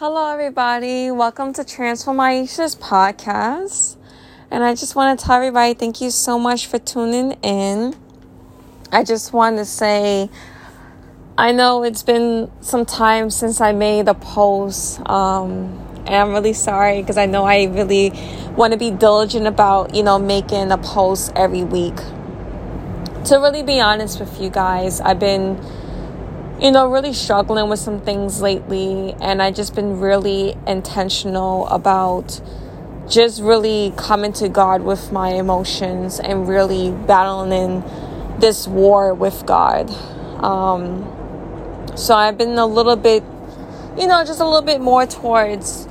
Hello, everybody. Welcome to Transformations podcast. And I just want to tell everybody thank you so much for tuning in. I just want to say, I know it's been some time since I made a post. Um, and I'm really sorry because I know I really want to be diligent about, you know, making a post every week. To really be honest with you guys, I've been you know, really struggling with some things lately, and I just been really intentional about just really coming to God with my emotions and really battling in this war with God. Um, so I've been a little bit, you know, just a little bit more towards,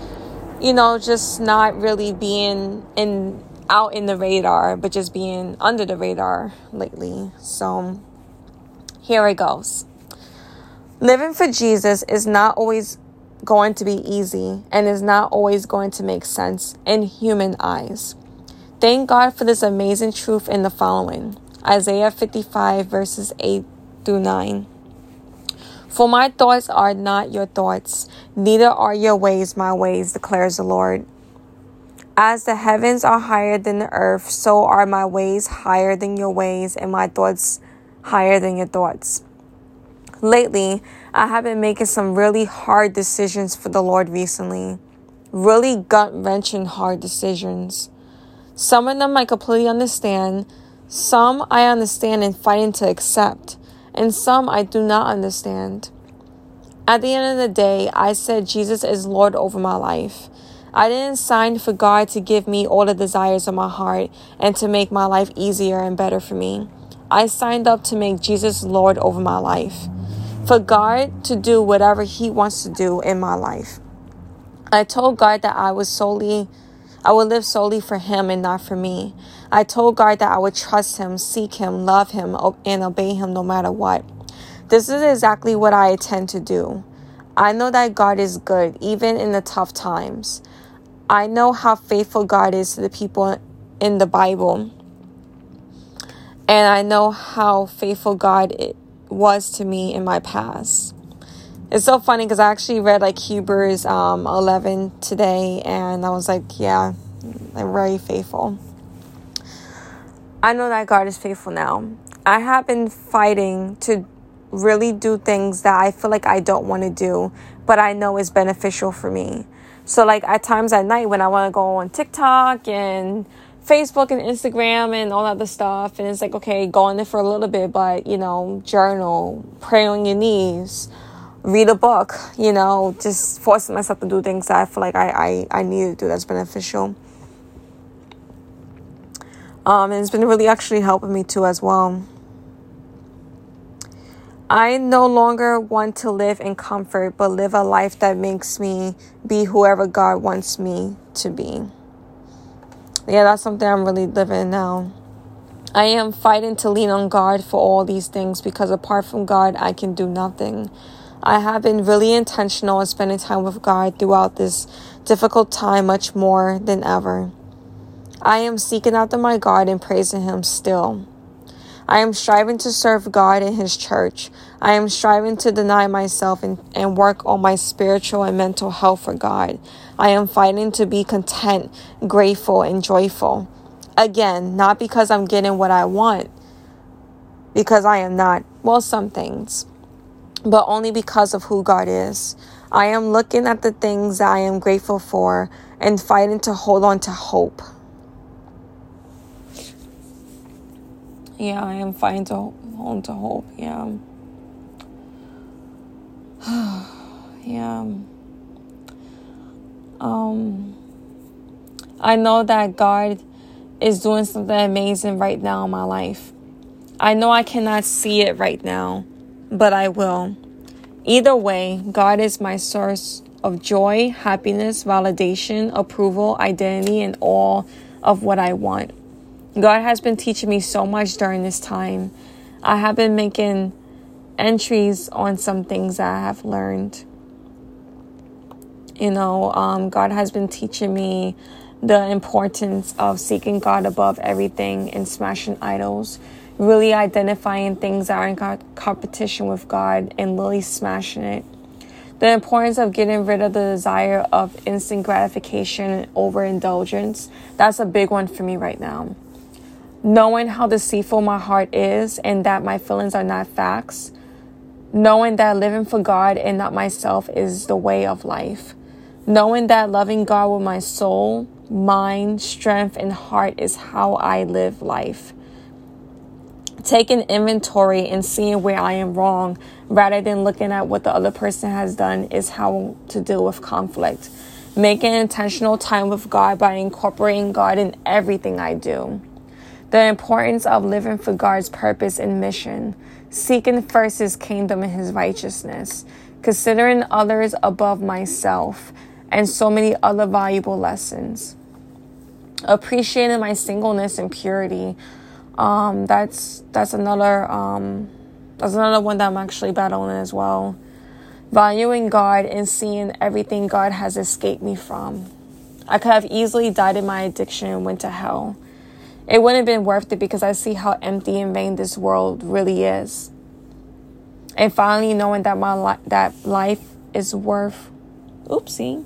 you know, just not really being in out in the radar, but just being under the radar lately. So here it goes. Living for Jesus is not always going to be easy and is not always going to make sense in human eyes. Thank God for this amazing truth in the following Isaiah 55, verses 8 through 9. For my thoughts are not your thoughts, neither are your ways my ways, declares the Lord. As the heavens are higher than the earth, so are my ways higher than your ways, and my thoughts higher than your thoughts. Lately, I have been making some really hard decisions for the Lord recently. Really gut wrenching hard decisions. Some of them I completely understand, some I understand and fighting to accept, and some I do not understand. At the end of the day, I said Jesus is Lord over my life. I didn't sign for God to give me all the desires of my heart and to make my life easier and better for me. I signed up to make Jesus Lord over my life for God to do whatever He wants to do in my life. I told God that I was solely, I would live solely for Him and not for me. I told God that I would trust Him, seek Him, love Him, and obey Him no matter what. This is exactly what I intend to do. I know that God is good, even in the tough times. I know how faithful God is to the people in the Bible. And I know how faithful God is was to me in my past. It's so funny because I actually read like Hebrews um, 11 today, and I was like, yeah, I'm very faithful. I know that God is faithful now. I have been fighting to really do things that I feel like I don't want to do, but I know is beneficial for me. So, like at times at night when I want to go on TikTok and Facebook and Instagram and all that other stuff. And it's like, okay, go on there for a little bit, but, you know, journal, pray on your knees, read a book, you know, just forcing myself to do things that I feel like I, I, I need to do that's beneficial. Um, and it's been really actually helping me too as well. I no longer want to live in comfort, but live a life that makes me be whoever God wants me to be yeah, that's something I'm really living now. I am fighting to lean on God for all these things because apart from God, I can do nothing. I have been really intentional in spending time with God throughout this difficult time much more than ever. I am seeking after my God and praising Him still. I am striving to serve God in His church. I am striving to deny myself and, and work on my spiritual and mental health for God. I am fighting to be content, grateful, and joyful. Again, not because I'm getting what I want, because I am not. Well, some things, but only because of who God is. I am looking at the things that I am grateful for and fighting to hold on to hope. Yeah, I am fine to on to hope. Yeah. yeah. Um, I know that God is doing something amazing right now in my life. I know I cannot see it right now, but I will. Either way, God is my source of joy, happiness, validation, approval, identity, and all of what I want. God has been teaching me so much during this time. I have been making entries on some things that I have learned. You know, um, God has been teaching me the importance of seeking God above everything and smashing idols, really identifying things that are in competition with God and really smashing it. The importance of getting rid of the desire of instant gratification and overindulgence. That's a big one for me right now. Knowing how deceitful my heart is and that my feelings are not facts. Knowing that living for God and not myself is the way of life. Knowing that loving God with my soul, mind, strength, and heart is how I live life taking inventory and seeing where I am wrong rather than looking at what the other person has done is how to deal with conflict. Making intentional time with God by incorporating God in everything I do. The importance of living for God's purpose and mission. Seeking first His kingdom and His righteousness. Considering others above myself. And so many other valuable lessons. Appreciating my singleness and purity um, that's that's another um, that's another one that I'm actually battling as well. Valuing God and seeing everything God has escaped me from. I could have easily died in my addiction and went to hell. It wouldn't have been worth it because I see how empty and vain this world really is. And finally knowing that my li- that life is worth oopsie.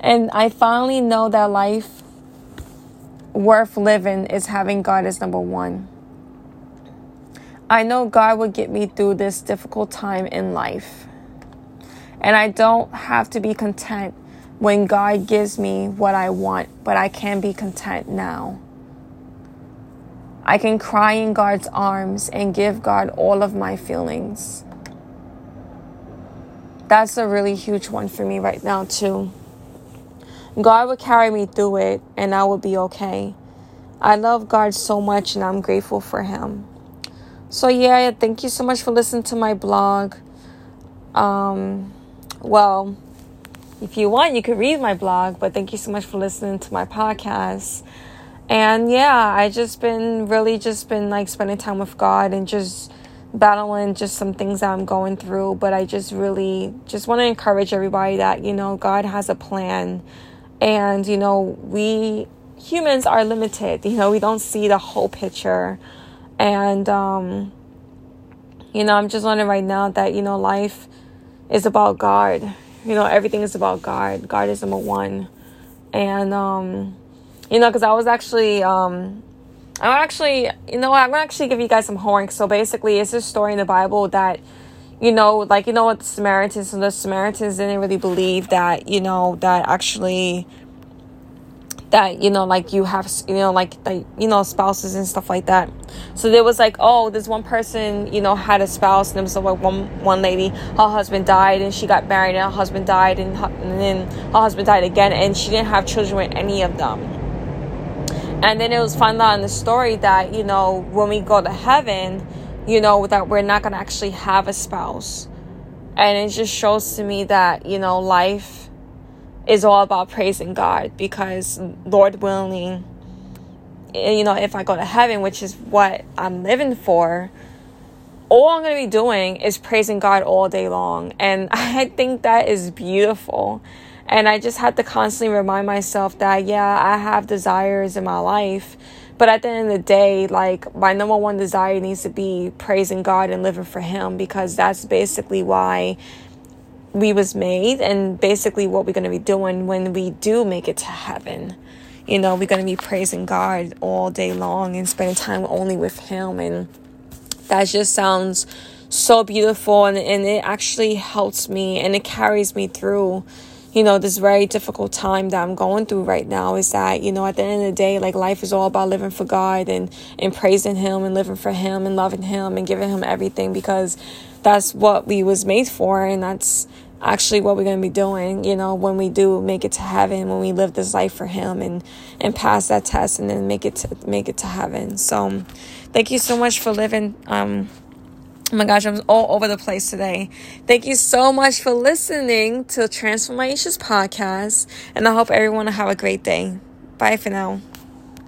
And I finally know that life worth living is having God as number one. I know God will get me through this difficult time in life. And I don't have to be content when God gives me what I want, but I can be content now. I can cry in God's arms and give God all of my feelings. That's a really huge one for me right now, too. God will carry me through it and I will be okay. I love God so much and I'm grateful for Him. So, yeah, thank you so much for listening to my blog. Um, well, if you want, you could read my blog, but thank you so much for listening to my podcast. And yeah, I just been really just been like spending time with God and just battling just some things that I'm going through. But I just really just want to encourage everybody that, you know, God has a plan and, you know, we humans are limited. You know, we don't see the whole picture. And, um, you know, I'm just learning right now that, you know, life is about God. You know, everything is about God. God is number one. And, um, you know, because I was actually, um, I'm actually, you know, I'm gonna actually give you guys some homework. So basically, it's a story in the Bible that you know, like you know what the Samaritans and the Samaritans didn't really believe that, you know, that actually that you know like you have you know like like you know spouses and stuff like that so there was like oh this one person you know had a spouse and there was like one one lady her husband died and she got married and her husband died and, and then her husband died again and she didn't have children with any of them and then it was found out in the story that you know when we go to heaven you know, that we're not going to actually have a spouse. And it just shows to me that, you know, life is all about praising God because, Lord willing, eh, you know, if I go to heaven, which is what I'm living for, all I'm going to be doing is praising God all day long. And I think that is beautiful. And I just had to constantly remind myself that, yeah, I have desires in my life but at the end of the day, like my number one desire needs to be praising God and living for Him because that's basically why we was made and basically what we're going to be doing when we do make it to heaven. You know, we're going to be praising God all day long and spending time only with Him. And that just sounds so beautiful. And, and it actually helps me and it carries me through you know, this very difficult time that I'm going through right now is that, you know, at the end of the day, like life is all about living for God and, and praising Him and living for Him and loving Him and giving Him everything because that's what we was made for and that's actually what we're going to be doing, you know, when we do make it to heaven, when we live this life for Him and, and pass that test and then make it to, make it to heaven. So thank you so much for living, um, Oh my gosh, I'm all over the place today. Thank you so much for listening to Transformations podcast, and I hope everyone have a great day. Bye for now.